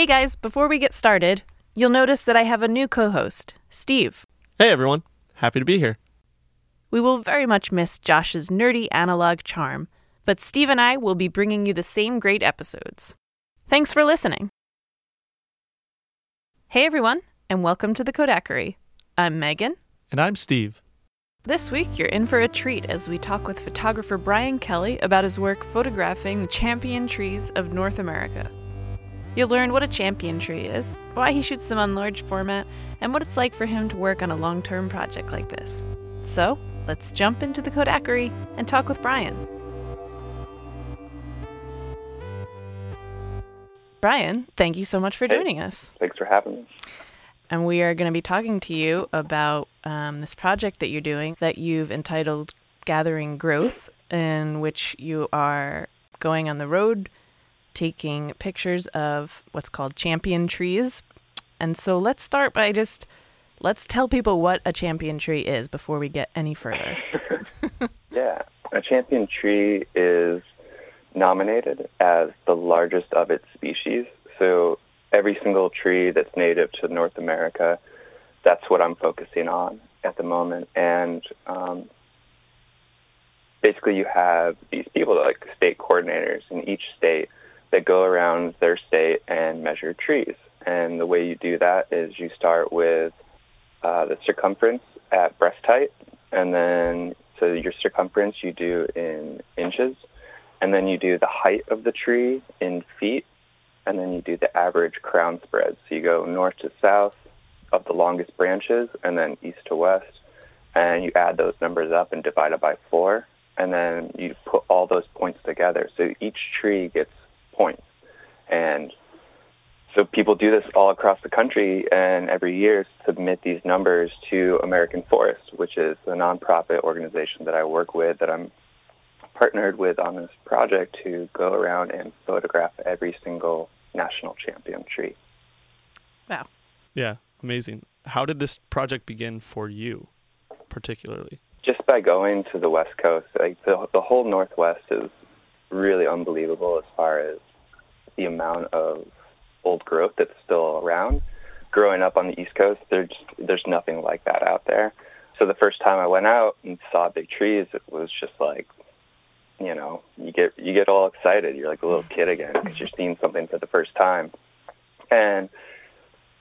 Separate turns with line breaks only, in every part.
Hey guys, before we get started, you'll notice that I have a new co host, Steve.
Hey everyone, happy to be here.
We will very much miss Josh's nerdy analog charm, but Steve and I will be bringing you the same great episodes. Thanks for listening. Hey everyone, and welcome to the Kodakery. I'm Megan.
And I'm Steve.
This week, you're in for a treat as we talk with photographer Brian Kelley about his work photographing the champion trees of North America. You'll learn what a champion tree is, why he shoots them on large format, and what it's like for him to work on a long term project like this. So, let's jump into the Kodakery and talk with Brian. Brian, thank you so much for
Hey.
joining us.
Thanks for having me.
And we are going to be talking to you about um, this project that you're doing that you've entitled Gathering Growth, in which you are going on the road taking pictures of what's called champion trees. And so let's start by just let's tell people what a champion tree is before we get any further.
Yeah, a champion tree is nominated as the largest of its species. So every single tree that's native to North America, that's what I'm focusing on at the moment. And um, basically, you have these people, like state coordinators in each state, that go around their state and measure trees. And the way you do that is you start with uh, the circumference at breast height, and then so your circumference you do in inches, and then you do the height of the tree in feet, and then you do the average crown spread. So you go north to south of the longest branches, and then east to west, and you add those numbers up and divide it by four, and then you put all those points together. So each tree gets points, and so people do this all across the country and every year submit these numbers to American Forest, which is a nonprofit organization that I work with that I'm partnered with on this project to go around and photograph every single national champion tree.
wow.
Yeah, amazing. How did this project begin for you, particularly?
Just by going to the West Coast, like the, the whole Northwest is really unbelievable as far as the amount of old growth that's still around. Growing up on the East Coast, there's there's nothing like that out there. So the first time I went out and saw big trees, it was just like, you know, you get you get all excited. You're like a little kid again because you're seeing something for the first time, and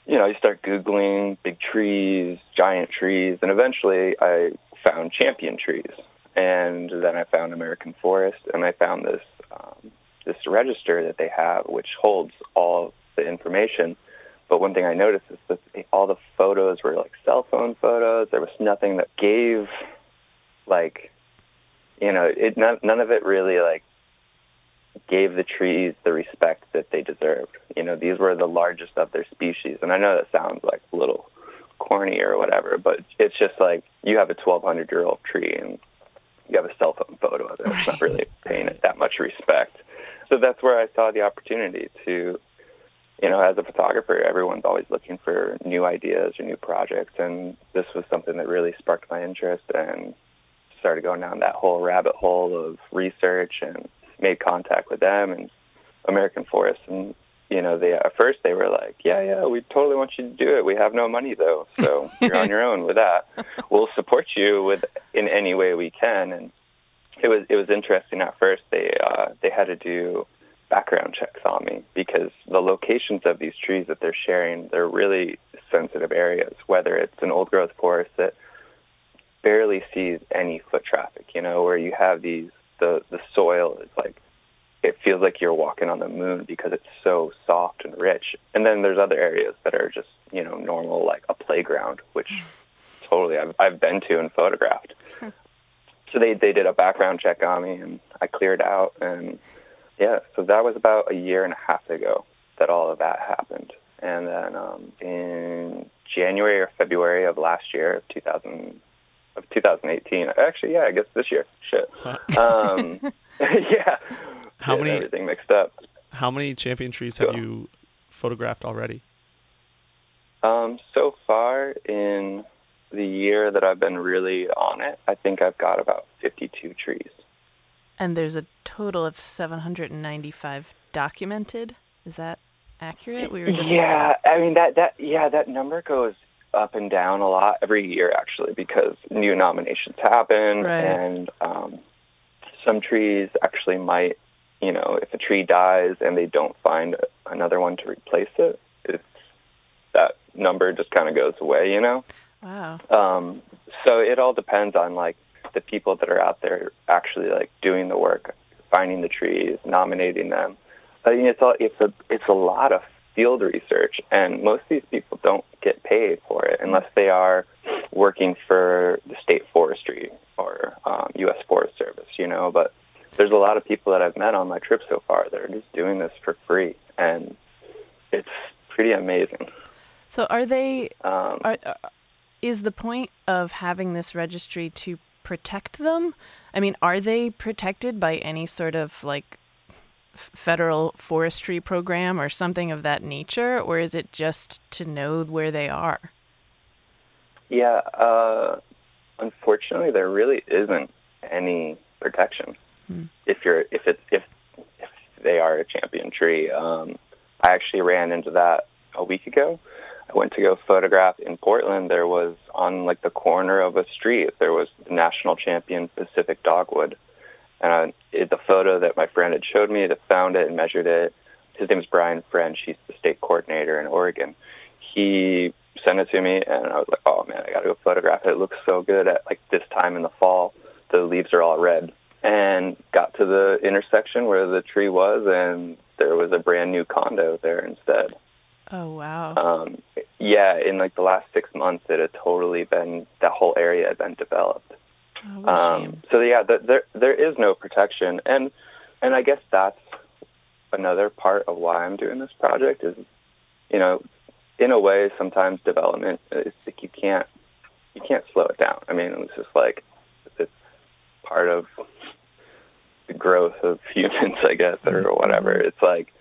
you know, you start googling big trees, giant trees, and eventually I found champion trees, and then I found American Forest, and I found this um, this register that they have, which holds all the information. But one thing I noticed is that all the photos were like cell phone photos. There was nothing that gave, like, you know, it none, none of it really like gave the trees the respect that they deserved. You know, these were the largest of their species, and I know that sounds like a little corny or whatever, but it's just like you have a 1,200 year old tree and you have a cell phone photo of it. It's not really paying it that much respect. So that's where I saw the opportunity to, you know, as a photographer, everyone's always looking for new ideas or new projects, and this was something that really sparked my interest and started going down that whole rabbit hole of research and made contact with them and American Forest and you know they at first they were like yeah yeah we totally want you to do it. We have no money though so you're on your own with that. We'll support you with in any way we can. And it was it was interesting. At first they uh they had to do background checks on me because the locations of these trees that they're sharing they're really sensitive areas whether it's an old growth forest that barely sees any foot traffic you know where you have these the the soil is like it feels like you're walking on the moon because it's so soft and rich. And then there's other areas that are just, you know, normal like a playground, which totally I've I've been to and photographed. so they they did a background check on me and I cleared out and yeah, so that was about a year and a half ago that all of that happened. And then um in January or February of last year, of 2000 of 2018. Actually, yeah, I guess this year. Shit. Um, yeah.
How
Getting
many-
Everything mixed up.
How many champion trees have
Yeah.
you photographed already?
Um, so far in the year that I've been really on it, I think I've got about 52 trees.
And there's a total of 795 documented. Is that accurate? We were just
yeah. I mean that that yeah that number goes up and down a lot every year actually because new nominations happen
Right.
and um, some trees actually might you know if a tree dies and they don't find another one to replace it it's that number just kind of goes away you know
wow.
um, so it all depends on like the people that are out there actually like doing the work, finding the trees, nominating them. I mean, it's all it's a it's a lot of field research, and most of these people don't get paid for it unless they are working for the state forestry or um, U.S. Forest Service, you know. But there's a lot of people that I've met on my trip so far that are just doing this for free, and it's pretty amazing.
So are they
Um,
are, uh, is the point of having this registry to protect them? I mean, are they protected by any sort of like federal forestry program or something of that nature, or is it just to know where they are?
Yeah, uh, unfortunately, there really isn't any protection
Hmm.
if you're if it's if if they are a champion tree. Um, I actually ran into that a week ago. I went to go photograph in Portland. There was on like the corner of a street. There was the national champion Pacific dogwood, and it, the photo that my friend had showed me that found it and measured it. His name is Brian French. He's the state coordinator in Oregon. He sent it to me, and I was like, "Oh man, I got to go photograph it. It looks so good at like this time in the fall. The leaves are all red." And got to the intersection where the tree was, and there was a brand new condo there instead.
Oh wow.
Um, yeah, in like the last six months, it had totally been that whole area had been developed.
oh, what a shame.
Um, so yeah, th there there is no protection, and and I guess that's another part of why I'm doing this project is, you know, in a way, sometimes development is like you can't you can't slow it down. I mean, it's just like it's part of the growth of humans, I guess, or whatever. It's like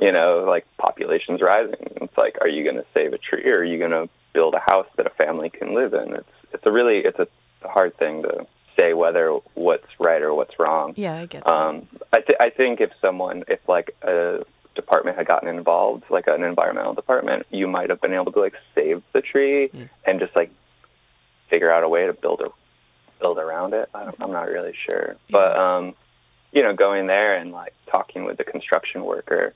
you know, like population's rising. It's like, are you going to save a tree, or are you going to build a house that a family can live in? It's it's a really it's a hard thing to say whether what's right or what's wrong.
Yeah, I get that.
Um, I, th- I think if someone, if like a department had gotten involved, like an environmental department, you might have been able to like save the tree
Mm.
and just like figure out a way to build a build around it. I I'm not really sure, but um, you know, going there and like talking with the construction worker,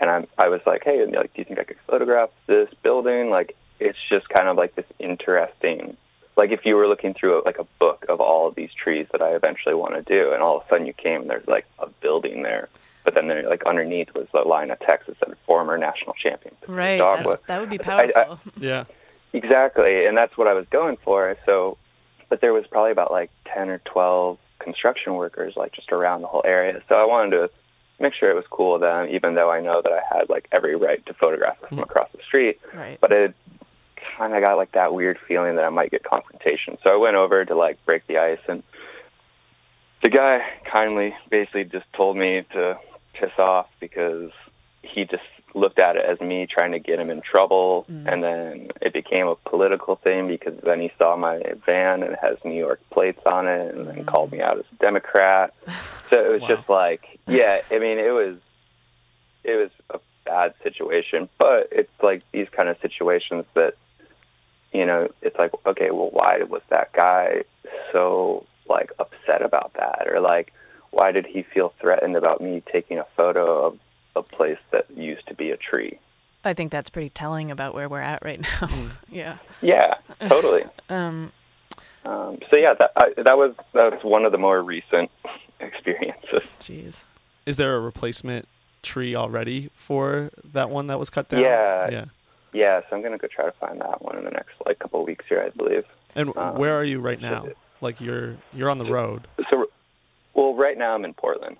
and I'm I was like, hey, like, do you think I could photograph this building? Like, it's just kind of like this interesting like if you were looking through a, like a book of all of these trees that I eventually want to do, and all of a sudden you came and there's like a building there, but then there like underneath was the line of text that said former national champion.
right.
dogwood.
that's- that would be
I- I-
powerful.
Yeah.
Exactly, and that's what I was going for. So, but there was probably about like ten or twelve construction workers like just around the whole area. So I wanted to make sure it was cool with them, even though I know that I had like every right to photograph from
Mhm.
across the street.
right.
But it kind of got like that weird feeling that I might get confrontation. So I went over to like break the ice, and the guy kindly basically just told me to piss off because he just looked at it as me trying to get him in trouble,
Mm.
and then it became a political thing because then he saw my van and it has New York plates on it, and then
Mm.
called me out as a Democrat. So it was
Wow.
just like, yeah, I mean, it was it was a bad situation, but it's like these kind of situations that you know, it's like, okay, well, why was that guy so like upset about that, or like, why did he feel threatened about me taking a photo of a place that used to be a tree?
I think that's pretty telling about where we're at right now. yeah.
Yeah, totally.
Um,
Um, so yeah, that I, that was that was one of the more recent experiences.
jeez.
Is there a replacement tree already for that one that was cut down?
Yeah.
Yeah.
Yeah, so I'm gonna go try to find that one in the next like couple of weeks here, I believe.
And
Um,
where are you right now? Like you're you're on the road.
So, well, right now I'm in Portland.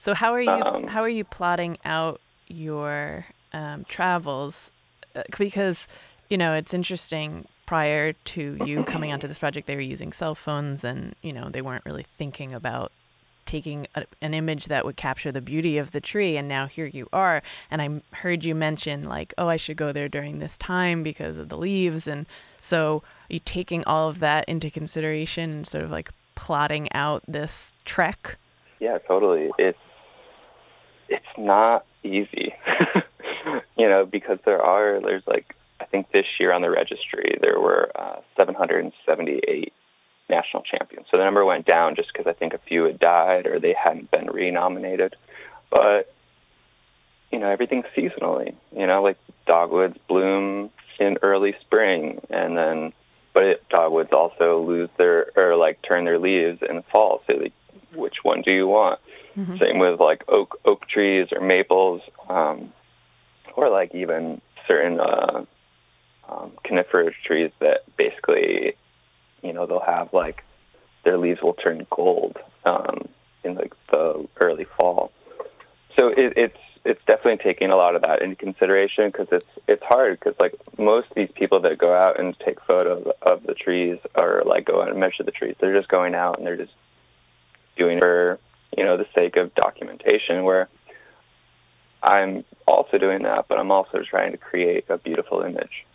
So how are you
Um,
how are you plotting out your um, travels? Uh, because you know it's interesting. Prior to you coming onto this project, they were using cell phones, and you know they weren't really thinking about taking a, an image that would capture the beauty of the tree. And now here you are, and i heard you mention like, oh, I should go there during this time because of the leaves, and so are you taking all of that into consideration and sort of like plotting out this trek?
Yeah, totally. It's it's not easy. you know, because there are there's like I think this year on the registry there were uh, 778 national champions. So the number went down just because I think a few had died or they hadn't been renominated. But you know, everything's seasonally. You know, like dogwoods bloom in early spring, and then but it, dogwoods also lose their or like turn their leaves in the fall. So like, which one do you want? Mm-hmm. Same with like oak oak trees or maples, um, or like even certain uh, um, coniferous trees that basically, you know, they'll have like their leaves will turn gold um, in like the early fall. So it, it's it's definitely taking a lot of that into consideration because it's it's hard because like most of these people that go out and take photos of the trees or like go out and measure the trees, they're just going out and they're just doing it for you know the sake of documentation. Where I'm also doing that, but I'm also trying to create a beautiful image.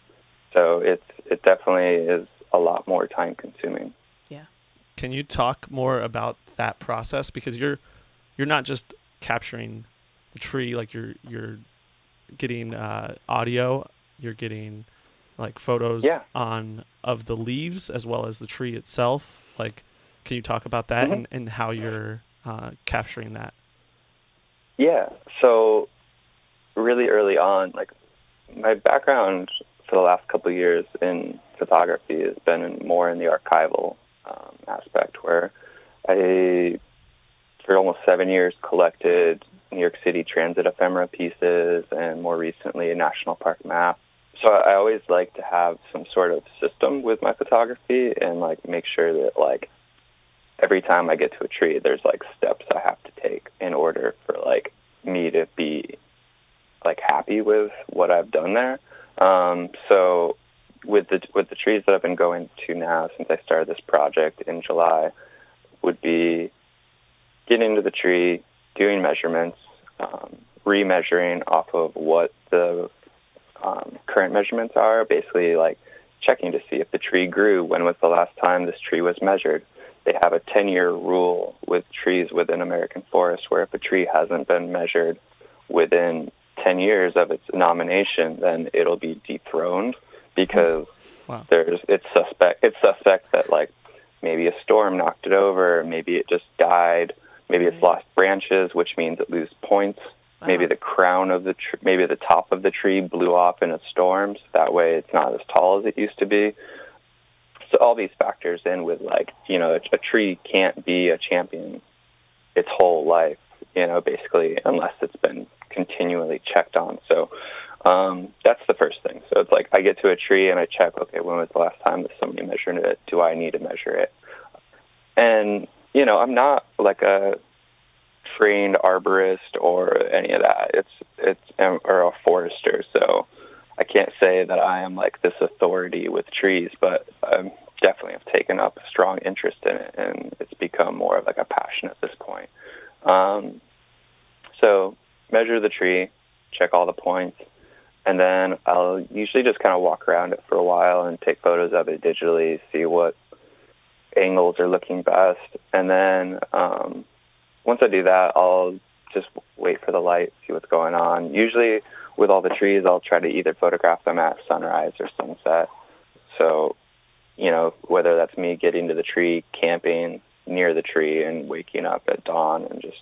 So it's it definitely is a lot more time consuming.
Yeah.
Can you talk more about that process because you're you're not just capturing the tree like you're you're getting uh, audio you're getting like photos
yeah.
on of the leaves as well as the tree itself like can you talk about that mm-hmm. and, and how you're uh, capturing that
yeah so really early on like my background for the last couple of years in photography has been in, more in the archival um, aspect where i for almost seven years collected New York City transit ephemera pieces, and more recently a national park map. So I always like to have some sort of system with my photography and like make sure that like every time I get to a tree, there's like steps I have to take in order for like me to be like happy with what I've done there. Um, so with the with the trees that I've been going to now since I started this project in July would be getting into the tree, doing measurements, um, remeasuring off of what the um, current measurements are, basically like checking to see if the tree grew. When was the last time this tree was measured? They have a 10 year rule with trees within American forests where if a tree hasn't been measured within 10 years of its nomination, then it'll be dethroned because mm. wow. there's it's suspect it's suspect that like maybe a storm knocked it over, maybe it just died, Maybe it's mm-hmm. lost branches, which means it loses points. Wow. Maybe the crown of the tree, maybe the top of the tree blew off in a storm. So that way, it's not as tall as it used to be. So all these factors in with like you know a, a tree can't be a champion its whole life, you know, basically unless it's been continually checked on. So um, that's the first thing. So it's like I get to a tree and I check, okay, when was the last time that somebody measured it? Do I need to measure it? And you know, I'm not like a trained arborist or any of that. It's it's or a forester, so I can't say that I am like this authority with trees, but I definitely have taken up a strong interest in it, and it's become more of like a passion at this point. Um, so measure the tree, check all the points, and then I'll usually just kind of walk around it for a while and take photos of it digitally, see what angles are looking best. And then um, once I do that, I'll just wait for the light, see what's going on. Usually, with all the trees, I'll try to either photograph them at sunrise or sunset. So, you know, whether that's me getting to the tree, camping near the tree, and waking up at dawn and just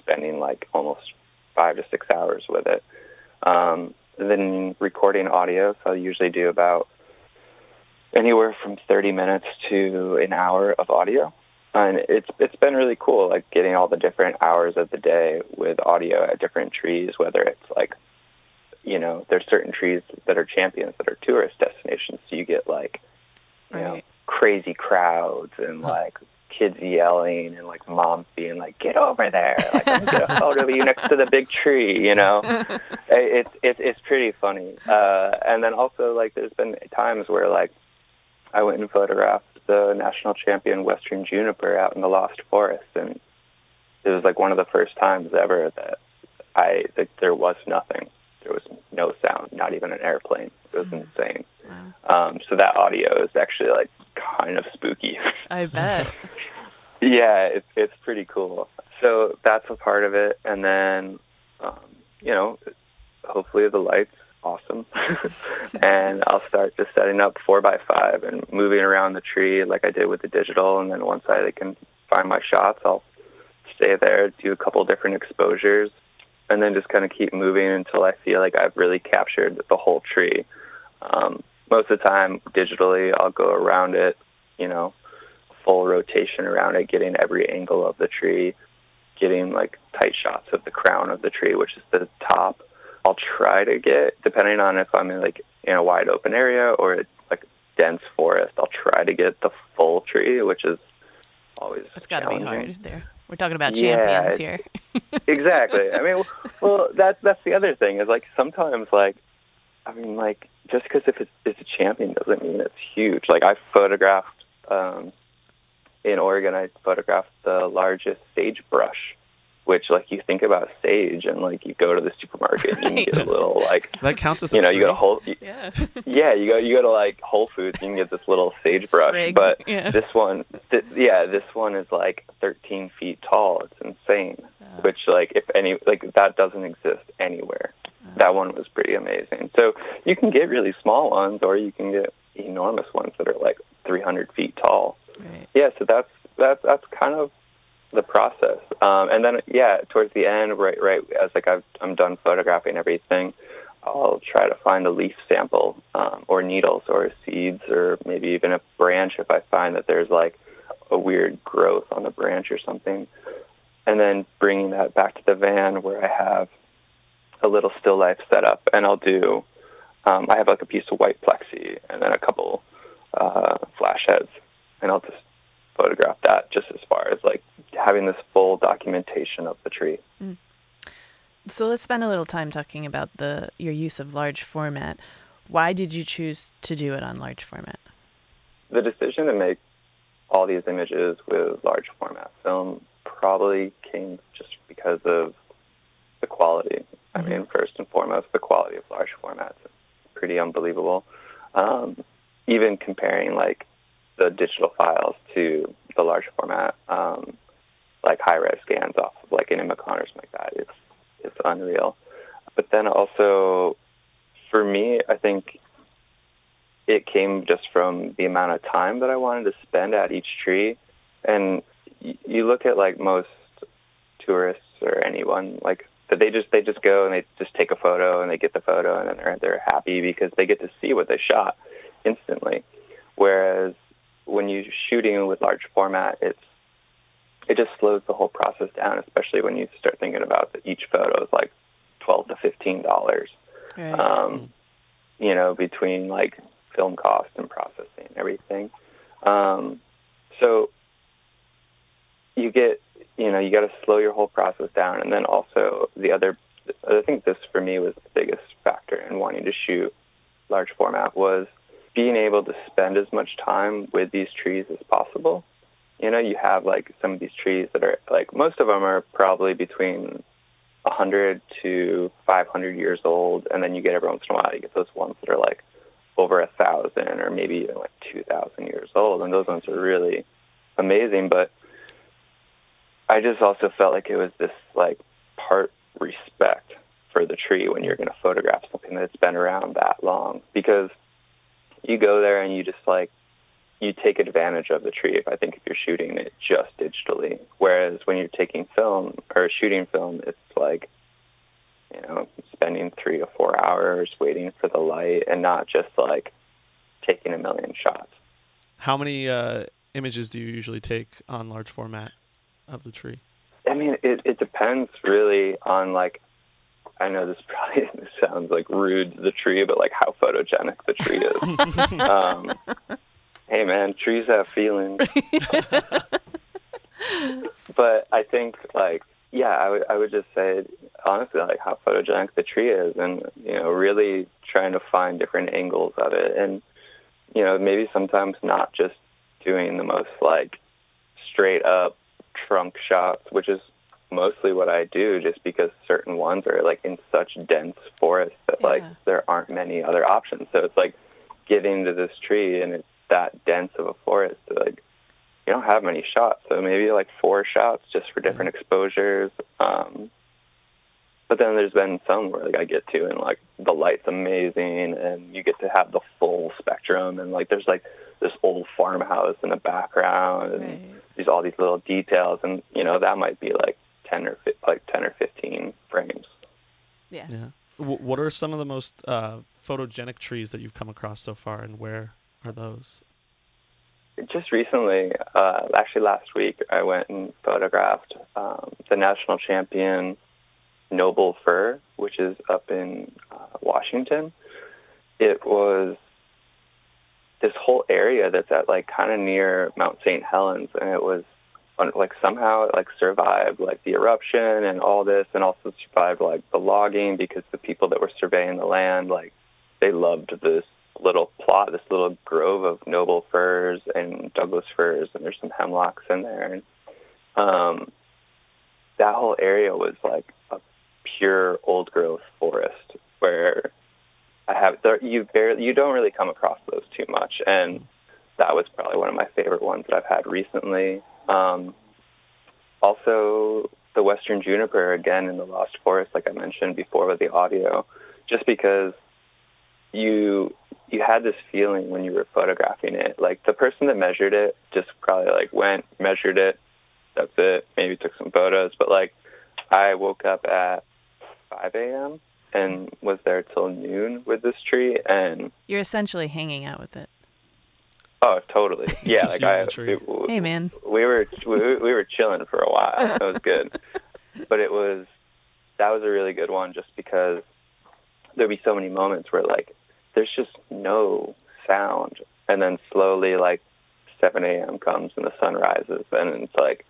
spending like almost five to six hours with it. Um, then recording audio, so I usually do about anywhere from 30 minutes to an hour of audio. And it's it's been really cool, like getting all the different hours of the day with audio at different trees. Whether it's like, you know, there's certain trees that are champions that are tourist destinations, so you get like, you right. know, crazy crowds and like kids yelling and like moms being like, "Get over there! Like, I'm gonna get a photo of you next to the big tree." You know, it's it's it's pretty funny. Uh, and then also like, there's been times where like I went and photographed the national champion western juniper out in the Lost Forest, and it was like one of the first times ever that I that there was nothing. There was no sound, not even an airplane. It was mm. insane. Wow. Um, so that audio is actually like kind of spooky.
I bet.
yeah, it's it's pretty cool. So that's a part of it, and then um, you know hopefully the lights awesome. and I'll start just setting up four by five and moving around the tree like I did with the digital. And then once I can find my shots, I'll stay there, do a couple different exposures, and then just kind of keep moving until I feel like I've really captured the whole tree. Um, most of the time, digitally, I'll go around it, you know, full rotation around it, getting every angle of the tree, getting like tight shots of the crown of the tree, which is the top I'll try to get, depending on if I'm in like in a wide open area or like dense forest, I'll try to get the full tree, which is always.
It's got to be hard there. We're talking about
yeah,
champions here.
exactly. I mean, well, that's that's the other thing is like sometimes like, I mean, like just because if it's, it's a champion doesn't mean it's huge. Like I photographed um, in Oregon, I photographed the largest sagebrush which like you think about sage and like you go to the supermarket and you get a little like
that counts as
you know
tree?
you go to whole
yeah.
Yeah you go you go to like Whole Foods and you can get this little sagebrush
Sprig,
but
yeah.
this one th- yeah this one is like 13 feet tall. It's insane. Which like if any like that doesn't exist anywhere. That one was pretty amazing. So you can get really small ones or you can get enormous ones that are like 300 feet tall.
Right.
yeah so that's that's that's kind of the process. Um, and then, yeah, towards the end, right, right, as like I've, I'm done photographing everything, I'll try to find a leaf sample um, or needles or seeds or maybe even a branch if I find that there's like a weird growth on the branch or something. And then bringing that back to the van where I have a little still life set up, and I'll do. Um, I have like a piece of white plexi and then a couple uh, flash heads, and I'll just photograph that just as far as like having this full documentation of the tree.
So let's spend a little time talking about the your use of large format. Why did you choose to do it on large format?
The decision to make all these images with large format film probably came just because of the quality. I
Mhm.
mean, first and foremost, the quality of large formats is pretty unbelievable. Um, even comparing like the digital files to the large format, um, like high res scans off of like an Imacon or something like that, it's it's unreal. But then also, for me, I think it came just from the amount of time that I wanted to spend at each tree. And you look at like most tourists or anyone like that they just they just go and they just take a photo and they get the photo and then they're they're happy because they get to see what they shot instantly. Whereas when you're shooting with large format, it's it just slows the whole process down, especially when you start thinking about that each photo is like twelve to fifteen dollars.
Right.
Um, you know, between like film cost and processing and everything. Um, so you get, you know, you got to slow your whole process down, and then also the other. I think this for me was the biggest factor in wanting to shoot large format was being able to spend as much time with these trees as possible. You know, you have like some of these trees that are like most of them are probably between 100 to 500 years old, and then you get every once in a while you get those ones that are like over a thousand or maybe even like 2,000 years old, and those ones are really amazing. But I just also felt like it was this like part respect for the tree when you're going to photograph something that's been around that long because you go there and you just like you take advantage of the tree if I think if you're shooting it just digitally. Whereas when you're taking film or shooting film, it's like, you know, spending three to four hours waiting for the light and not just like taking a million shots.
How many uh, images do you usually take on large format of the tree?
I mean, it, it depends really on like, I know this probably sounds like rude to the tree, but like how photogenic the tree is. um, hey man, trees have feelings. but I think like yeah, I would I would just say honestly like how photogenic the tree is, and you know really trying to find different angles of it, and you know maybe sometimes not just doing the most like straight up trunk shots, which is mostly what I do, just because certain ones are like in such dense forest that like there aren't many other options. So it's like getting to this tree and it's that dense of a forest like you don't have many shots so maybe like four shots just for different exposures um But then there's been some where like I get to and like the light's amazing and you get to have the full spectrum and like there's like this old farmhouse in the background and
Right.
there's all these little details and you know that might be like 10 or like 10 or 15 frames.
Yeah.
Yeah. What are some of the most uh, photogenic trees that you've come across so far, and where are those?
Just recently, uh, actually last week, I went and photographed um, the national champion Noble Fir, which is up in uh, Washington. It was this whole area that's at like kind of near Mount St. Helens, and it was on- like somehow it like survived like the eruption and all this, and also survived like the logging because the people that were surveying the land like they loved this little plot, this little grove of noble firs and Douglas firs, and there's some hemlocks in there. And um, that whole area was like a pure old growth forest where I have there, you barely you don't really come across those too much, and that was probably one of my favorite ones that I've had recently. Um, also, the western juniper again in the lost forest, like I mentioned before with the audio, just because you you had this feeling when you were photographing it. Like the person that measured it just probably like went, measured it, that's it, maybe took some photos. But like I woke up at 5 a.m. and was there till noon with this tree, and
You're essentially hanging out with it.
Oh, totally, yeah. Like
you
I,
the tree.
it-
Hey, man.
we were we, we were chilling for a while. It was good, but it was that was a really good one just because there'd be so many moments where like there's just no sound, and then slowly like 7 a.m. comes and the sun rises, and it's like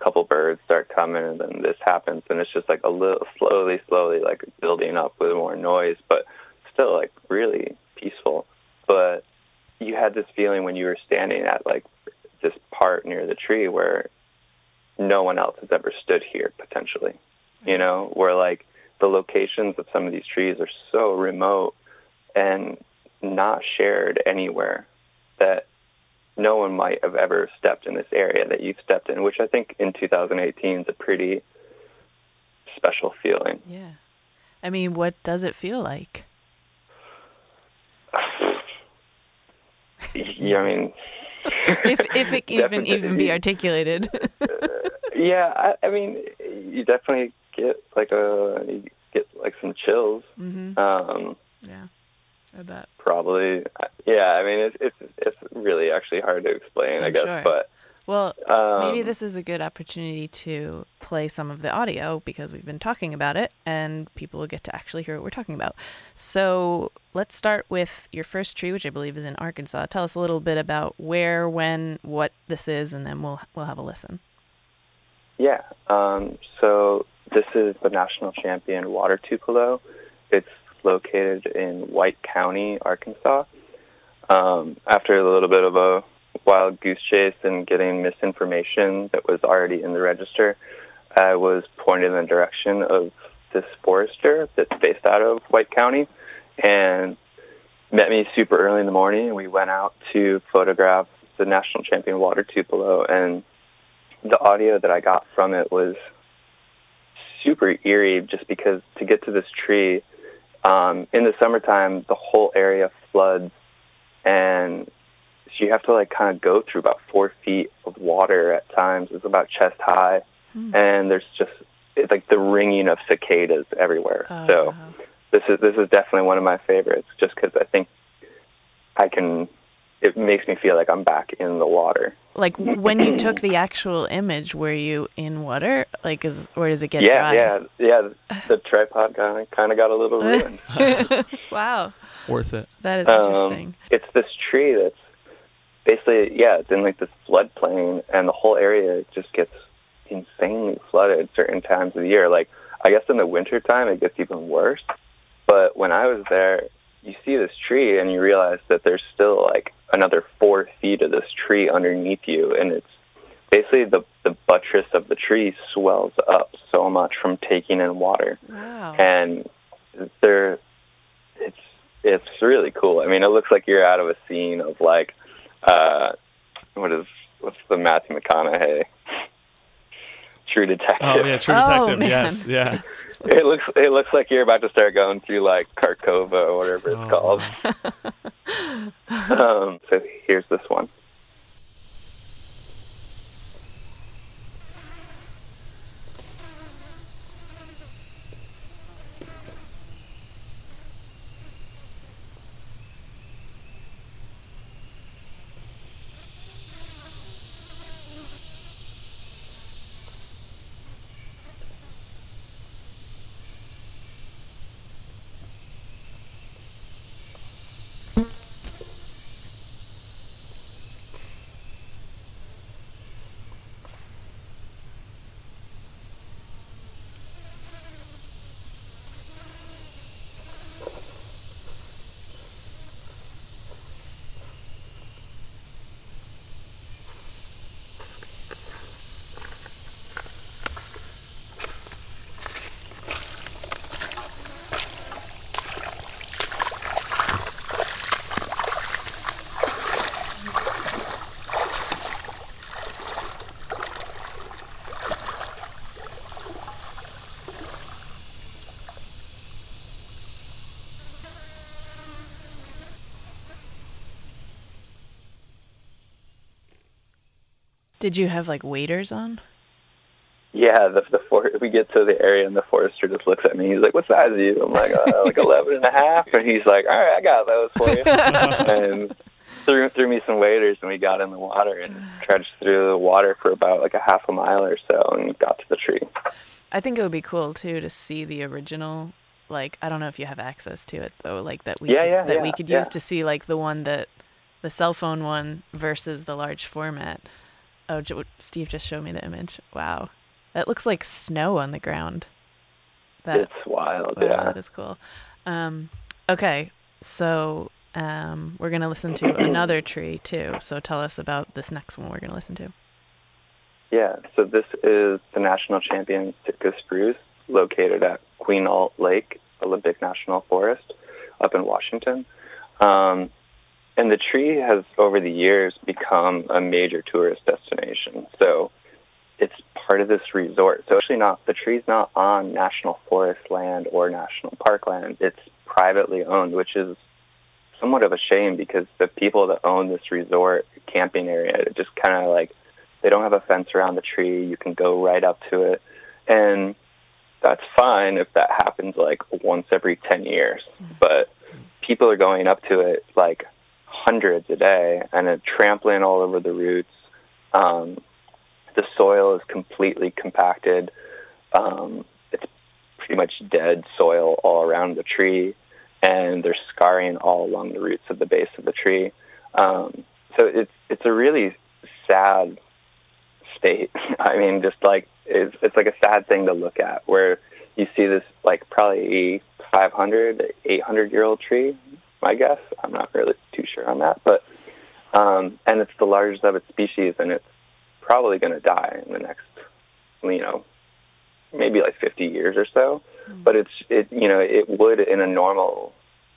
a couple birds start coming, and then this happens, and it's just like a little slowly, slowly like building up with more noise, but still like really peaceful. But you had this feeling when you were standing at like this part near the tree where no one else has ever stood here potentially you know where like the locations of some of these trees are so remote and not shared anywhere that no one might have ever stepped in this area that you've stepped in which i think in 2018 is a pretty special feeling
Yeah. I mean, what does it feel like?
yeah i mean
If if it can even even be articulated.
yeah I, I mean you definitely get like a you get like some chills
mhm.
um
Yeah. I bet.
probably yeah i mean it's it's it's really actually hard to explain i
I'm
guess
sure.
but
Well,
um,
maybe this is a good opportunity to play some of the audio because we've been talking about it and people will get to actually hear what we're talking about. So let's start with your first tree, which I believe is in Arkansas. Tell us a little bit about where, when, what this is, and then we'll we'll have a listen.
yeah um so this is the national champion water tupelo it's located in white county arkansas um after a little bit of a wild goose chase and getting misinformation that was already in the register i was pointed in the direction of this forester that's based out of white county and met me super early in the morning. And we went out to photograph the national champion water tupelo and the audio that I got from it was super eerie just because to get to this tree um, in the summertime the whole area floods and you have to like kind of go through about four feet of water at times it's about chest high
Hmm.
and there's just it's like the ringing of cicadas everywhere
Oh,
so
wow.
this is this is definitely one of my favorites just because I think I can it makes me feel like I'm back in the water
like when you took the actual image, were you in water? Like, is or does it get
yeah,
dry?
yeah, yeah. The tripod kind of kind of got a little ruined.
wow,
Worth it.
that is
Um,
interesting.
it's this tree that's basically yeah, it's in like this floodplain, and the whole area just gets insanely flooded certain times of the year. Like I guess in the winter time it gets even worse. But when I was there, you see this tree and you realize that there's still like another four feet of this tree underneath you, and it's basically the the buttress of the tree swells up so much from taking in water.
Wow.
and they're it's it's really cool. I mean, it looks like you're out of a scene of like uh what is what's the Matthew McConaughey True Detective.
Oh yeah, True
Oh,
Detective.
man.
yes, yeah.
It looks it looks like you're about to start going through like Carcosa or whatever it's
Oh,
called. Um, so here's this one.
Did you have like waders on?
Yeah, the the for- we get to the area and the forester just looks at me. He's like, "What size are you?" I'm like, uh, "Like eleven and a half." And he's like, "All right, I got those for you." and threw threw me some waders, and we got in the water and trudged through the water for about like a half a mile or so, and got to the tree.
I think it would be cool too to see the original. Like I don't know if you have access to it though. Like that we
Yeah,
could,
yeah,
that we could
yeah.
use to see like the one that the cell phone one versus the large format. Oh, J- Steve just showed me the image. Wow, that looks like snow on the ground. That
it's wild,
wow,
yeah.
that is cool. Um, okay, so um, we're gonna listen to another tree too. So tell us about this next one we're gonna listen to.
Yeah, so this is the national champion Sitka spruce located at Quinault Lake Olympic National Forest up in Washington. Um, and the tree has, over the years, become a major tourist destination. So it's part of this resort. So actually, not the tree's not on national forest land or national park land. It's privately owned, which is somewhat of a shame because the people that own this resort camping area just kind of like they don't have a fence around the tree. You can go right up to it, and that's fine if that happens like once every ten years. Hmm. But people are going up to it like hundreds a day and are trampling all over the roots. Um, the soil is completely compacted. Um, it's pretty much dead soil all around the tree, and there's scarring all along the roots of the base of the tree. Um, so it's it's a really sad state. I mean, just like it's it's like a sad thing to look at, where you see this like probably 500, 800 year old tree. My guess. I'm not really sure on that, but um, and it's the largest of its species, and it's probably going to die in the next, you know, maybe like 50 years or so. But it's it you know it would in a normal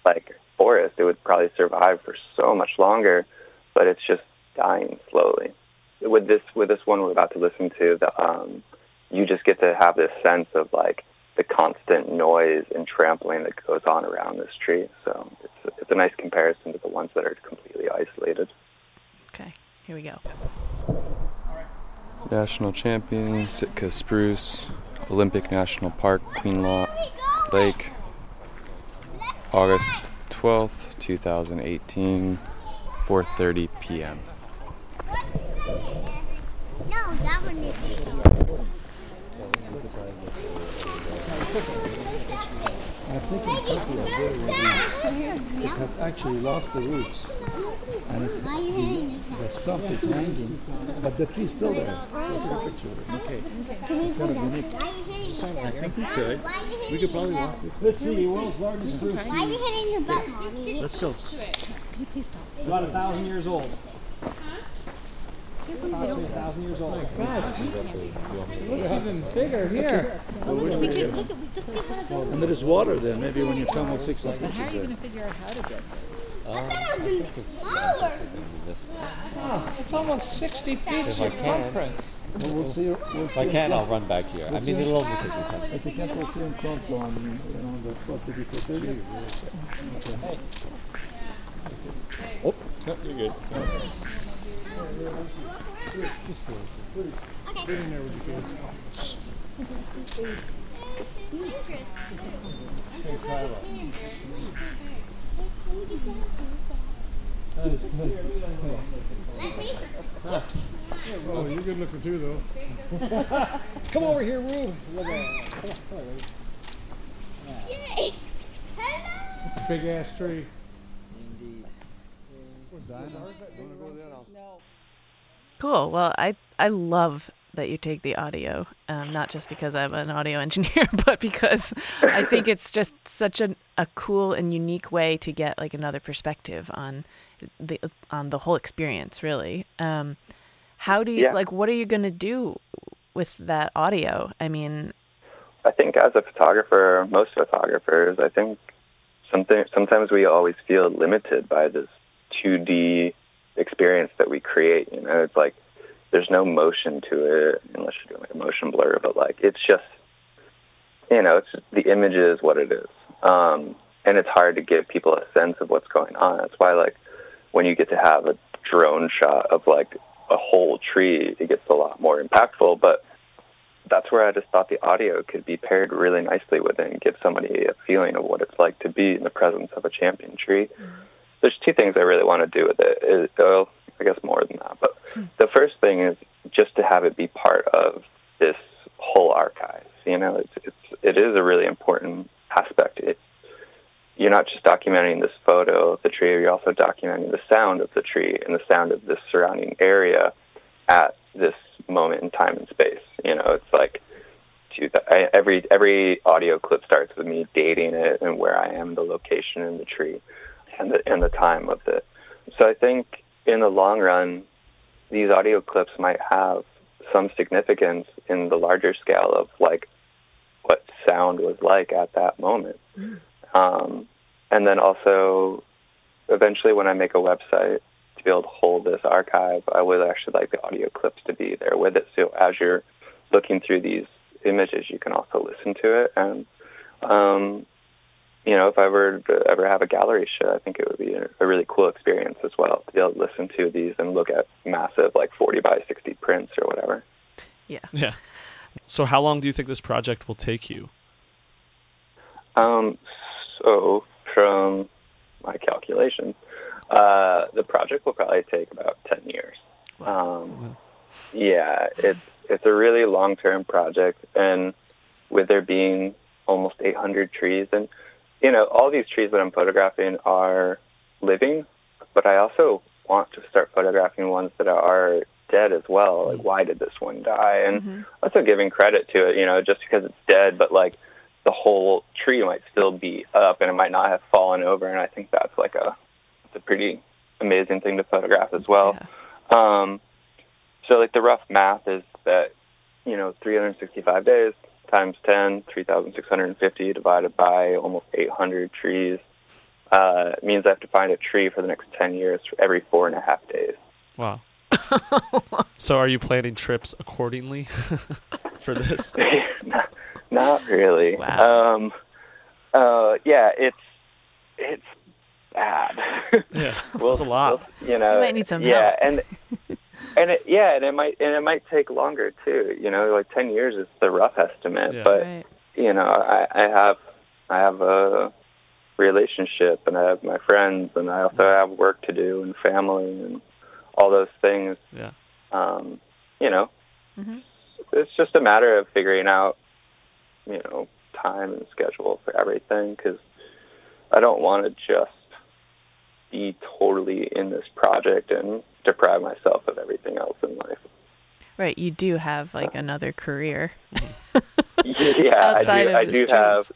like forest it would probably survive for so much longer, but it's just dying slowly. With this with this one we're about to listen to, the um, you just get to have this sense of like the constant noise and trampling that goes on around this tree. So it's it's a nice comparison to the ones that are completely isolated.
Okay, here we go.
National champion, Sitka spruce, Olympic National Park, Quinault Lake, August 12th, 2018, 4:30 p.m.
No, that one is.
I think in Turkey are very reduced. It have actually lost the roots. And it,
Why are you hitting yourself?
the stump is hanging, but the tree's still there. Take a picture of it. Okay. It's kind of unique.
Why are you hitting yourself?
I think we could.
Why are
We could probably walk this. Let's see, the world's largest spruce
Why are you hitting your butt, mommy?
Let's go. About a thousand years old. Approximately a thousand years old. Looks even bigger here.
We could, we could, we just get one of those.
And there's water there. Maybe when you come, we'll take some pictures there.
figure out how to get there?
I thought it was gonna be smaller.
Ah, it's almost 60 feet
If I can.
circumference. Well, we'll see. We'll
If I can, I'll run back here. I mean, it'll only take me time.
If you can't, we'll see in front on, you know, the, what did you say, 30? Okay.
Oh, no, you're good.
Oh, you're good looking too, though. Come over here, Roo. Look at
Yay! Hello!
Big ass tree.
Cool. Well, I I love that you take the audio, um, not just because I'm an audio engineer, but because I think it's just such a a cool and unique way to get like another perspective on the on the whole experience. Really. Um, how do you
Yeah.
like? What are you gonna do with that audio? I mean,
I think as a photographer, most photographers, I think something sometimes we always feel limited by this 2D experience that we create. You know, it's like there's no motion to it unless you're doing like a motion blur, but like it's just you know, it's just, the image is what it is, um, and it's hard to give people a sense of what's going on. That's why like when you get to have a drone shot of like a whole tree, it gets a lot more impactful, but that's where I just thought the audio could be paired really nicely with it and give somebody a feeling of what it's like to be in the presence of a champion tree. There's two things I really want to do with it. Well, I guess more than that, but hmm. the first thing is just to have it be part of this whole archive. You know, it's it's it is a really important aspect. It's you're not just documenting this photo of the tree, you're also documenting the sound of the tree and the sound of this surrounding area at this moment in time and space. You know, it's like I, every every audio clip starts with me dating it and where I am, the location in the tree, and the and the time of it. So I think in the long run, these audio clips might have some significance in the larger scale of like what sound was like at that moment. Um, and then also, eventually, when I make a website to be able to hold this archive, I would actually like the audio clips to be there with it. So as you're looking through these images, you can also listen to it. And um, you know, if I were to ever have a gallery show, I think it would be a, a really cool experience as well to be able to listen to these and look at massive, like 40 by 60 prints or whatever.
yeah.
Yeah. So how long do you think this project will take you?
Um, so, from my calculations, uh, the project will probably take about 10 years. Um, yeah, it's it's a really long term project, and with there being almost 800 trees, and you know, all these trees that I'm photographing are living, but I also want to start photographing ones that are dead as well. Like, why did this one die? And also giving credit to it, you know, just because it's dead, but like the whole tree might still be up and it might not have fallen over. And I think that's like a, it's a pretty amazing thing to photograph as well.
Yeah.
Um, so like the rough math is that, you know, 365 days times 10, 3,650 divided by almost 800 trees, uh, means I have to find a tree for the next 10 years for every four and a half days.
Wow. so are you planning trips accordingly for this?
not, not really.
Wow.
Um, uh, yeah, it's, it's bad.
Yeah.
Well,
That's a lot.
well, you know,
You might need some
yeah,
help.
and and it, yeah, and it might and it might take longer too. You know, like ten years is the rough estimate,
Yeah.
but
Right.
you know, I, I have I have a relationship, and I have my friends, and I also have work to do, and family, and all those things.
Yeah.
Um, you know,
Mhm.
it's just a matter of figuring out, you know, time and schedule for everything because I don't want to just be totally in this project and deprive myself of everything else in life.
Right. You do have like another career.
yeah, I do. I do have.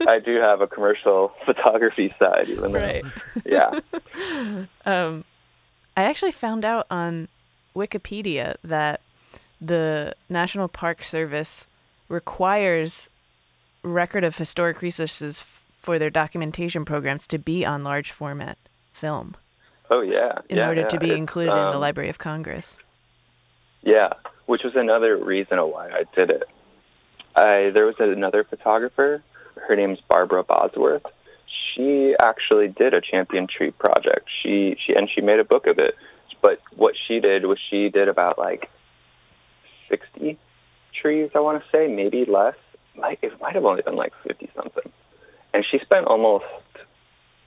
I do have a commercial photography side, even though.
Right.
Yeah.
Um, I actually found out on Wikipedia that the National Park Service requires record of historic resources f- for their documentation programs to be on large format film
Oh yeah.
in
yeah,
order
yeah.
to be
It's,
included in the
um,
Library of Congress.
Yeah, which was another reason why I did it. I there was another photographer. Her name's Barbara Bosworth. She actually did a champion tree project. She she and she made a book of it. But what she did was she did about like sixty trees. I want to say maybe less. Like it might have only been like fifty something. And she spent almost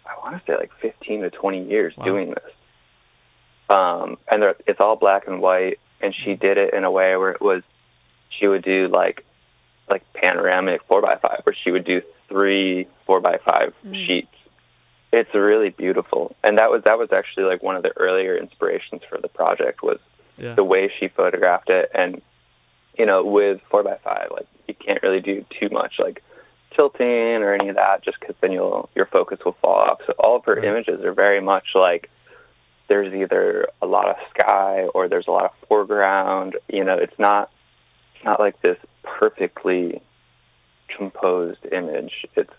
I want to say like fifteen to twenty years
Wow.
doing this. Um, and they're- it's all black and white and she did it in a way where it was she would do like like panoramic four by five where she would do three four by five
Mm.
sheets it's really beautiful and that was that was actually like one of the earlier inspirations for the project was
Yeah.
the way she photographed it and you know with four by five like you can't really do too much like tilting or any of that just because then you'll your focus will fall off so all of her
Right.
images are very much like there's either a lot of sky or there's a lot of foreground you know it's not it's not like this perfectly composed image it's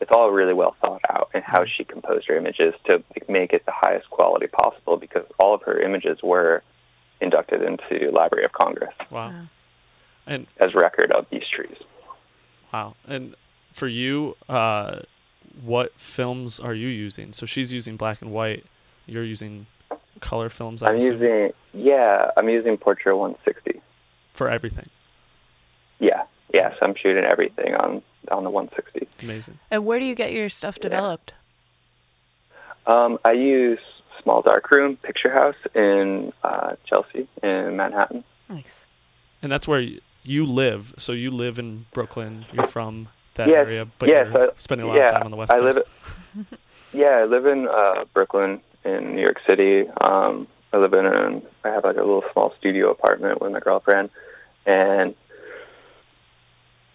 it's all really well thought out and how mm-hmm. she composed her images to make it the highest quality possible because all of her images were inducted into Library of Congress
Wow.
Wow.
And
as record of these trees.
Wow. And for you, uh, what films are you using? So she's using black and white. You're using color films. I
I'm
assume,
using yeah, I'm using Portra 160.
for everything.
Yeah, yes, yeah, so I'm shooting everything on on the 160.
Amazing.
And where do you get your stuff developed?
Um, I use Small Dark Room Picture House in uh, Chelsea in Manhattan.
Nice.
And that's where y- you live. So you live in Brooklyn. You're from that
Yes,
area, but
yes,
you're
I-
spending a lot
yeah,
of time on the West
I
Coast.
live Yeah, I live in uh, Brooklyn in New York City. Um, I live in an, I have like a little small studio apartment with my girlfriend, and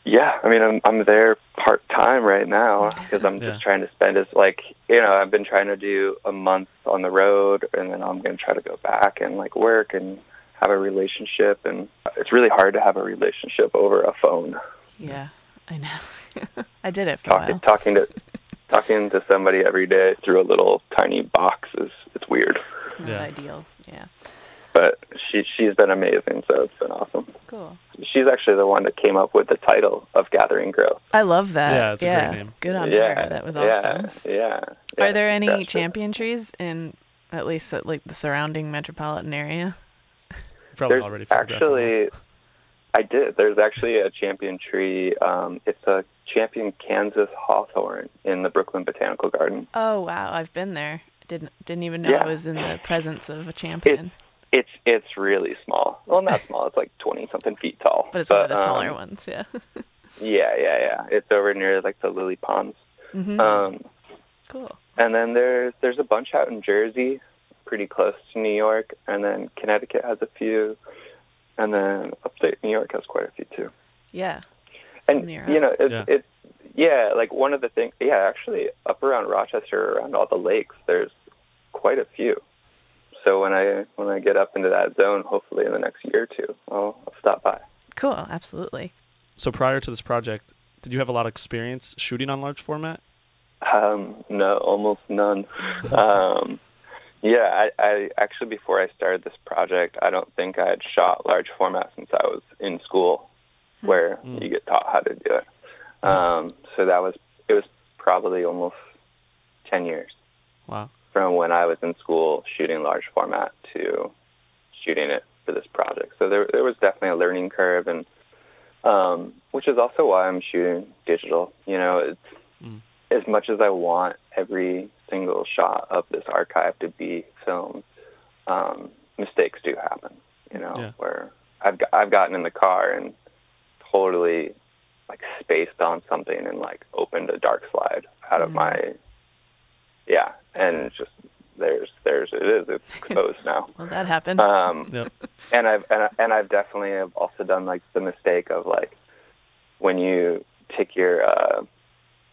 yeah, I mean I'm I'm there part time right now because I'm
Yeah.
just trying to spend as like you know I've been trying to do a month on the road, and then I'm going to try to go back and like work and have a relationship, and it's really hard to have a relationship over a phone.
Yeah, I know. I did it for a
Talking
while.
talking to talking to somebody every day through a little tiny box is it's weird.
Not
Yeah.
ideal. Yeah.
but she she's been amazing, so it's been awesome.
Cool.
She's actually the one that came up with the title of Gathering Growth.
I love that.
Yeah, it's a great name.
Good on
yeah,
her. That was
yeah,
awesome.
Yeah,
Are there any
that's it.
champion trees in at least at, like the surrounding metropolitan area?
You probably
There's
already photographed them all.
actually, I did. There's actually a champion tree. Um, it's a champion Kansas hawthorn in the Brooklyn Botanical Garden.
Oh wow, I've been there. Didn't didn't even know
Yeah.
it was in the presence of a champion.
It's it's really small. Well, not small. It's like twenty something feet tall.
but it's one of the smaller
um,
ones. Yeah.
Yeah, yeah, yeah. It's over near like the lily ponds.
hmm
Um,
cool.
And then there's there's a bunch out in Jersey, pretty close to New York, and then Connecticut has a few, and then upstate New York has quite a few too.
Yeah. Some
And
near
you know, it's
Yeah.
it's yeah, like one of the things. Yeah, actually, up around Rochester, around all the lakes, there's quite a few. So when I when I get up into that zone, hopefully in the next year or two, I'll, I'll stop by.
Cool. Absolutely.
So prior to this project, did you have a lot of experience shooting on large format?
Um, no, almost none. um, yeah, I, I actually before I started this project, I don't think I had shot large format since I was in school, where
Mm.
you get taught how to do it. Um, so that was it was probably almost ten years
Wow.
from when I was in school shooting large format to shooting it for this project. So there there was definitely a learning curve, and um, which is also why I'm shooting digital. You know, it's
Mm.
as much as I want every single shot of this archive to be filmed. Um, mistakes do happen. You know,
Yeah.
where I've got, I've gotten in the car and totally like spaced on something and like opened a dark slide out of
Mhm.
my yeah, and just there's there's it is it's exposed now.
Well, that happened.
Um,
Yep.
and I've and, I, and I've definitely have also done like the mistake of like when you take your uh,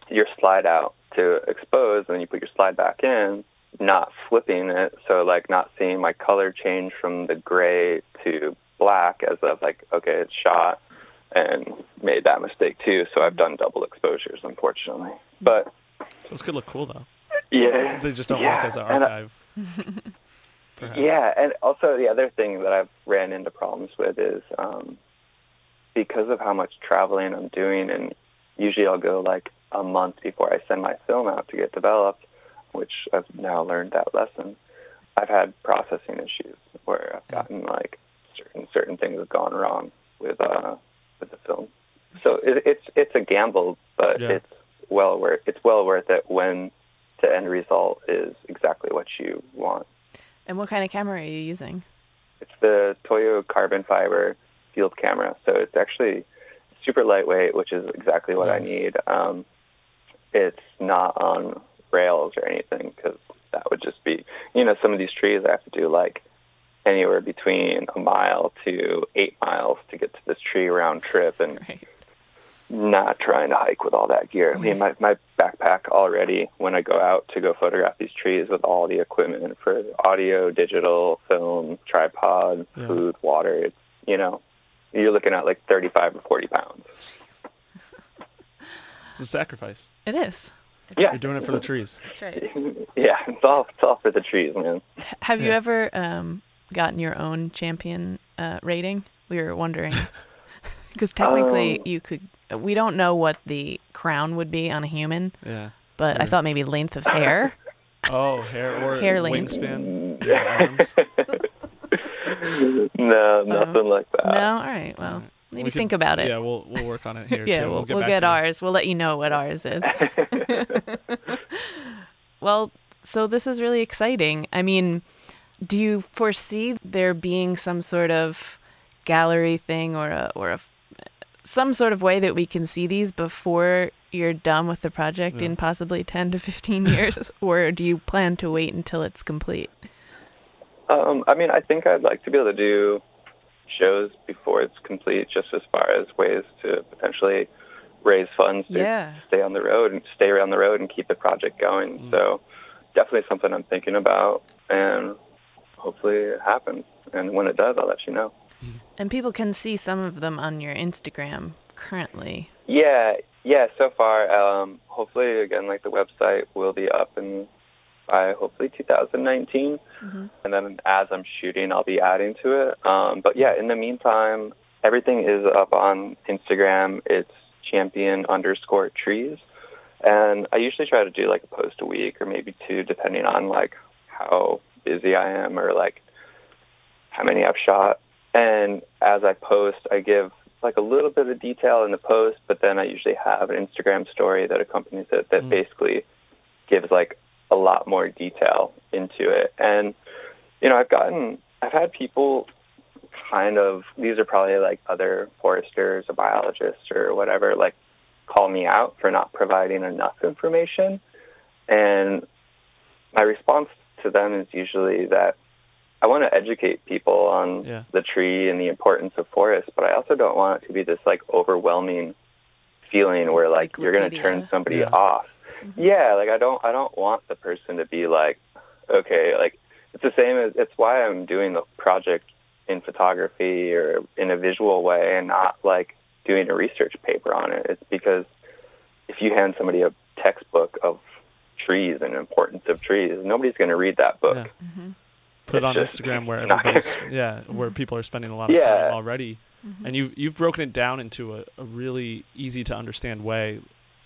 your slide out to expose and then you put your slide back in, not flipping it, so like not seeing my color change from the gray to black as of like okay it's shot and made that mistake too. So I've done double exposures unfortunately, but
Those could look cool though.
Yeah.
They just don't
yeah.
work as an
and I-
archive.
Yeah, and also the other thing that I've ran into problems with is um, because of how much traveling I'm doing, and usually I'll go like a month before I send my film out to get developed, which I've now learned that lesson. I've had processing issues where I've gotten like certain certain things have gone wrong with uh with the film. So it, it's it's a gamble, but
Yeah.
it's well worth it's well worth it when the end result is exactly what you want.
And what kind of camera are you using?
It's the Toyo carbon fiber field camera, so it's actually super lightweight, which is exactly what I need. Um, it's not on rails or anything because that would just be, you know, some of these trees I have to do like anywhere between a mile to eight miles to get to this tree round trip, and
Right.
not trying to hike with all that gear. I mean, my my backpack already when I go out to go photograph these trees with all the equipment for audio, digital, film, tripod,
Yeah.
food, water. It's you know, you're looking at like 35 or 40 pounds.
It's a sacrifice.
It is.
Yeah,
You're doing it for the trees.
That's right.
yeah, it's all it's all for the trees, man.
H- Have you ever um, gotten your own champion uh, rating? We were wondering. Because technically,
Um,
you could. We don't know what the crown would be on a human,
Yeah.
but I thought maybe length of hair.
Oh, hair or
Hair length.
wingspan. Yeah,
no, nothing like that.
no, all right. Well, maybe
We could-
think about it.
Yeah, we'll we'll work on it here
yeah,
too.
we'll,
get
we'll
back
get
to you.
ours. We'll let you know what ours is. well, so this is really exciting. I mean, do you foresee there being some sort of gallery thing or a or a some sort of way that we can see these before you're done with the project
Yeah.
in possibly 10 to 15 years or do you plan to wait until it's complete?
Um, I mean, I think I'd like to be able to do shows before it's complete, just as far as ways to potentially raise funds to
Yeah.
stay on the road and stay around the road and keep the project going.
Mm.
So, definitely something I'm thinking about, and hopefully it happens. And when it does, I'll let you know.
And people can see some of them on your Instagram currently.
Yeah, yeah. So far, um, hopefully, again, like the website will be up in by hopefully 2019, and then as I'm shooting, I'll be adding to it. Um, but yeah, in the meantime, everything is up on Instagram. It's champion underscore trees, and I usually try to do like a post a week or maybe two, depending on like how busy I am or like how many I've shot. And as I post, I give like a little bit of detail in the post, but then I usually have an Instagram story that accompanies it that
Mm.
basically gives like a lot more detail into it. And you know, I've gotten I've had people kind of these are probably like other foresters or biologists or whatever like call me out for not providing enough information. And my response to them is usually that I want to educate people on
Yeah.
the tree and the importance of forests, but I also don't want it to be this like overwhelming feeling where like you're going to turn somebody
Yeah.
off. Mm-hmm. Yeah, like I don't I don't want the person to be like okay, like it's the same as it's why I'm doing the project in photography or in a visual way and not like doing a research paper on it. It's because if you hand somebody a textbook of trees and importance of trees, nobody's going to read that book.
Yeah. Mm-hmm. Put it on Instagram where everybody's yeah, where people are spending a lot of
Yeah.
time already. Mm-hmm. And you've you've broken it down into a, a really easy to understand way.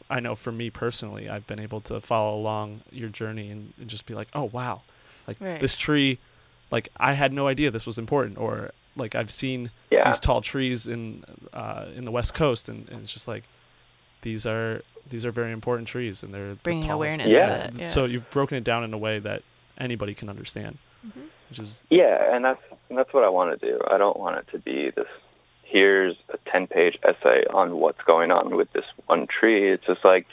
I know for me personally, I've been able to follow along your journey and, and just be like, oh wow, like
Right.
this tree, like I had no idea this was important, or like I've seen
Yeah.
these tall trees in uh, in the West Coast, and, and it's just like these are these are very important trees, and they're
Bringing
tallest.
awareness
Yeah.
Yeah.
So you've broken it down in a way that anybody can understand, which is
Yeah, and that's and that's what I want to do. I don't want it to be this here's a 10-page essay on what's going on with this one tree. It's just like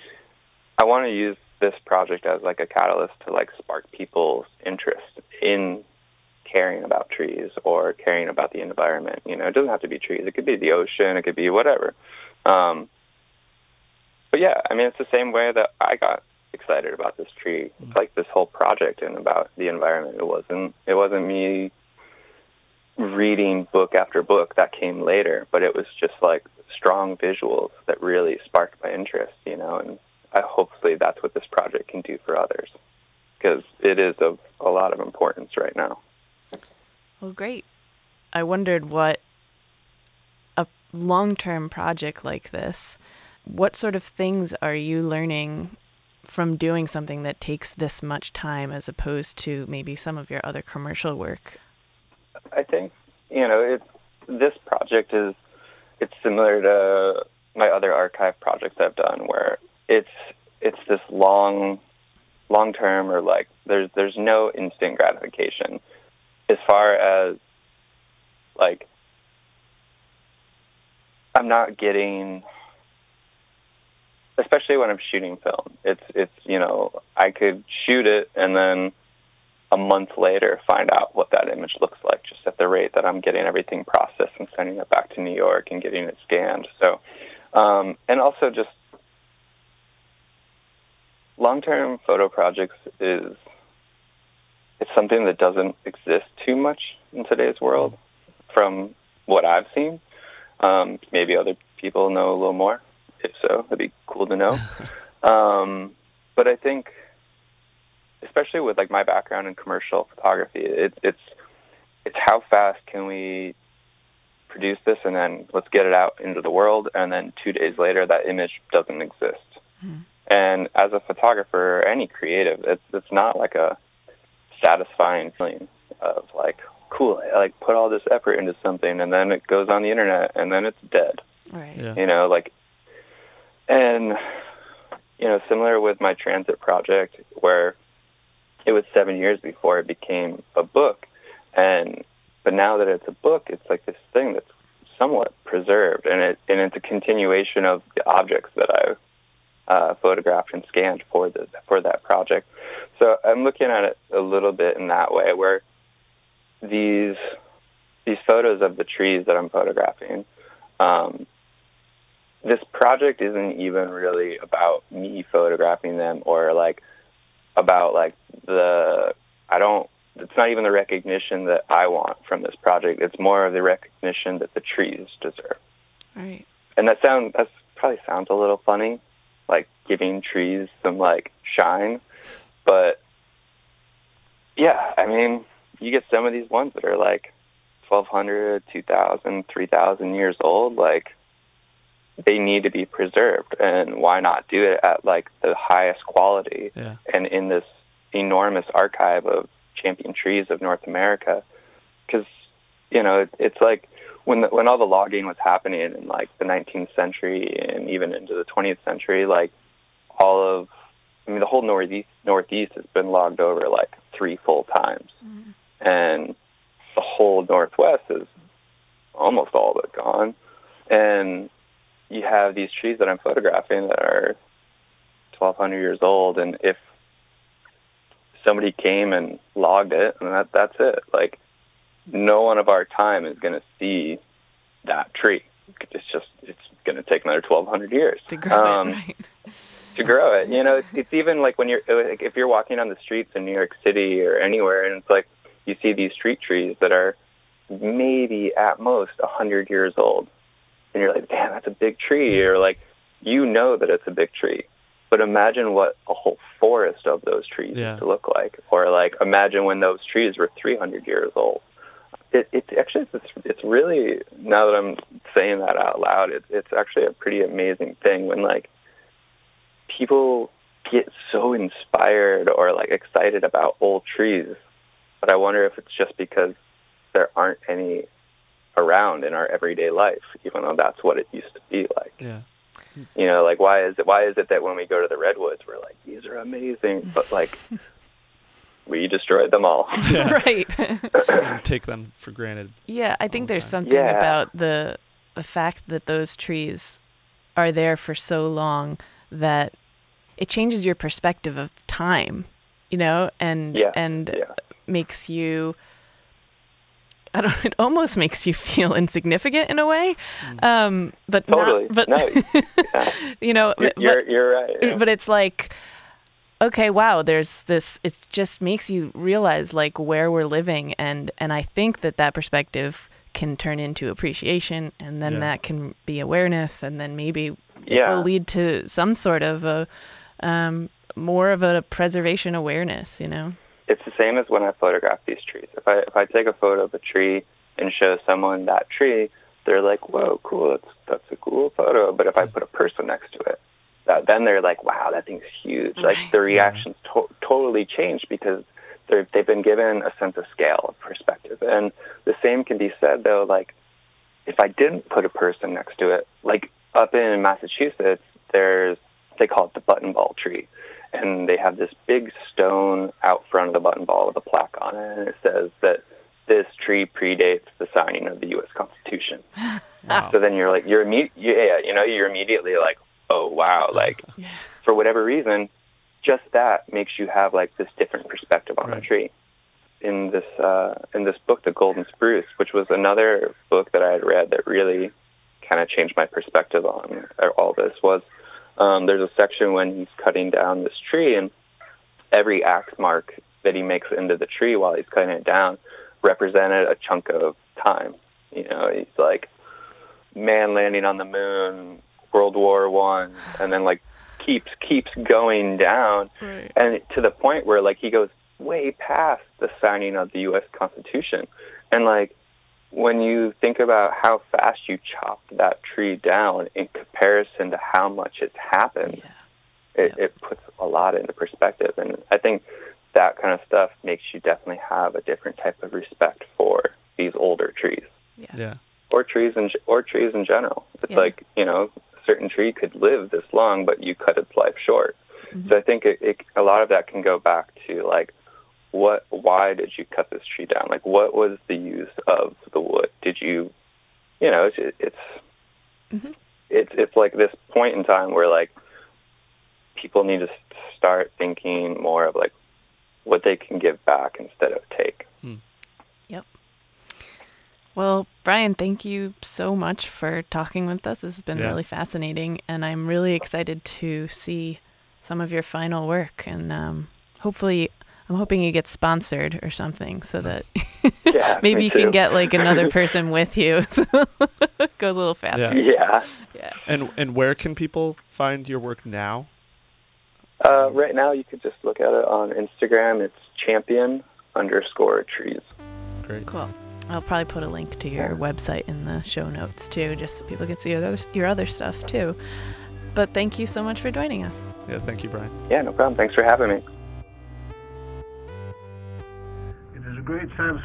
I want to use this project as like a catalyst to like spark people's interest in caring about trees or caring about the environment. You know, it doesn't have to be trees. It could be the ocean. It could be whatever. Um, but yeah, I mean, it's the same way that I got excited about this tree, like this whole project and about the environment. It wasn't. It wasn't me reading book after book that came later, but it was just like strong visuals that really sparked my interest. You know, and I hopefully that's what this project can do for others. because it is of a lot of importance right now.
Well, great. I wondered what a long-term project like this, what sort of things are you learning from doing something that takes this much time as opposed to maybe some of your other commercial work?
I think you know it's this project is it's similar to my other archive projects I've done where it's it's this long long term or like there's there's no instant gratification as far as like I'm not getting especially when I'm shooting film. It's it's you know I could shoot it and then a month later find out what that image looks like just at the rate that I'm getting everything processed and sending it back to New York and getting it scanned. So um, and also just long-term photo projects is it's something that doesn't exist too much in today's world from what I've seen. Um, maybe other people know a little more. If so, it'd be cool to know. um, but I think, especially with like my background in commercial photography, it, it's it's how fast can we produce this and then let's get it out into the world, and then two days later that image doesn't exist.
Hmm.
And as a photographer or any creative, it's it's not like a satisfying feeling of like, cool, I like put all this effort into something and then it goes on the internet and then it's dead.
Right.
Yeah.
You know, like, and you know, similar with my transit project where it was seven years before it became a book, and but now that it's a book, it's like this thing that's somewhat preserved, and it and it's a continuation of the objects that I uh, photographed and scanned for the for that project. So I'm looking at it a little bit in that way, where these these photos of the trees that I'm photographing. Um, this project isn't even really about me photographing them or like about like the I don't it's not even the recognition that I want from this project. It's more of the recognition that the trees deserve.
Right.
And that sound that probably sounds a little funny, like giving trees some like shine, but yeah, I mean, you get some of these ones that are like 1200, 2000, 3000 years old like they need to be preserved and why not do it at like the highest quality?
Yeah.
and in this enormous archive of champion trees of North America because you know it, it's like when the, when all the logging was happening in like the 19th century and even into the 20th century like all of I mean the whole northeast northeast has been logged over like three full times. Mm-hmm. And the whole northwest is almost all but gone. And you have these trees that I'm photographing that are 1200 years old and if somebody came and logged it and that that's it like no one of our time is going to see that tree it's just it's going to take another 1200 years
To grow
Um,
it, right?
to grow it. You know, it's, it's even like when you're like if you're walking on the streets in New York City or anywhere, and it's like you see these street trees that are maybe at most a hundred years old, and you're like, damn, that's a big tree, or like you know that it's a big tree, but imagine what a whole forest of those trees
Yeah.
used to look like, or like imagine when those trees were 300 years old. It, it actually it's, it's really now that I'm saying that out loud, it, it's actually a pretty amazing thing when like people get so inspired or like excited about old trees, but I wonder if it's just because there aren't any around in our everyday life, even though that's what it used to be like.
Yeah.
You know, like why is it why is it that when we go to the redwoods we're like, these are amazing, but like we destroyed them all.
Yeah.
right.
Take them for granted.
yeah, I think there's
time.
something
Yeah.
about the the fact that those trees are there for so long that it changes your perspective of time, you know, and
Yeah,
and
yeah.
makes you I don't it almost makes you feel insignificant in a way. Um but
Totally.
not but
No, yeah.
you know
You're,
but-
you're, you're right. yeah.
but it's like okay wow there's this it just makes you realize like where we're living and and i think that that perspective can turn into appreciation and then
Yeah.
that can be awareness and then maybe it
Yeah.
will lead to some sort of a um more of a preservation awareness, you know?
It's the same as when I photograph these trees. If I if I take a photo of a tree and show someone that tree, they're like, "Whoa, cool! That's that's a cool photo." But if I put a person next to it, that, then they're like, "Wow, that thing's huge!" Like the reactions to- totally change because they're they've been given a sense of scale, of perspective, and the same can be said though. Like if I didn't put a person next to it, like up in Massachusetts, there's they call it the button ball tree, and they have this big stone out front of the button ball with a plaque on it, and it says that this tree predates the signing of the U.S. Constitution.
Wow.
So then you're like, you're imme- yeah, you know, you're immediately like, oh wow, like for whatever reason, just that makes you have like this different perspective on
Right.
the tree. In this uh, in this book, The Golden Spruce, which was another book that I had read that really kind of changed my perspective on all this, was um, there's a section when he's cutting down this tree, and every axe mark that he makes into the tree while he's cutting it down represented a chunk of time. You know, he's like man landing on the moon, World War One, and then like keeps keeps going down,
Right.
and to the point where like he goes way past the signing of the U.S. Constitution, and like when you think about how fast you chopped that tree down in comparison to how much it's happened,
Yeah.
it, it puts a lot into perspective. And I think that kind of stuff makes you definitely have a different type of respect for these older trees
Yeah.
or trees in or trees in general. It's
Yeah.
like you know, a certain tree could live this long, but you cut its life short.
Mm-hmm.
So I think it, it, a lot of that can go back to like, what? Why did you cut this tree down? Like, what was the use of the wood? Did you, you know, it's it's
Mhm.
it's it's like this point in time where like people need to start thinking more of like what they can give back instead of take. Yep.
Well, Brian, thank you so much for talking with us. This has been
Yeah.
really fascinating, and I'm really excited to see some of your final work. And um, hopefully, I'm hoping you get sponsored or something so that
Yeah,
maybe
me
you can get like another person with you. so goes a little faster.
Yeah.
Yeah.
And and where can people find your work now?
Uh, right now, you could just look at it on Instagram. It's champion underscore trees.
Great.
Cool. I'll probably put a link to your website in the show notes too, just so people can see your other, your other stuff too. But thank you so much for joining us.
Yeah. Thank you, Brian.
Yeah, no problem. Thanks for having me.
Great satisfaction.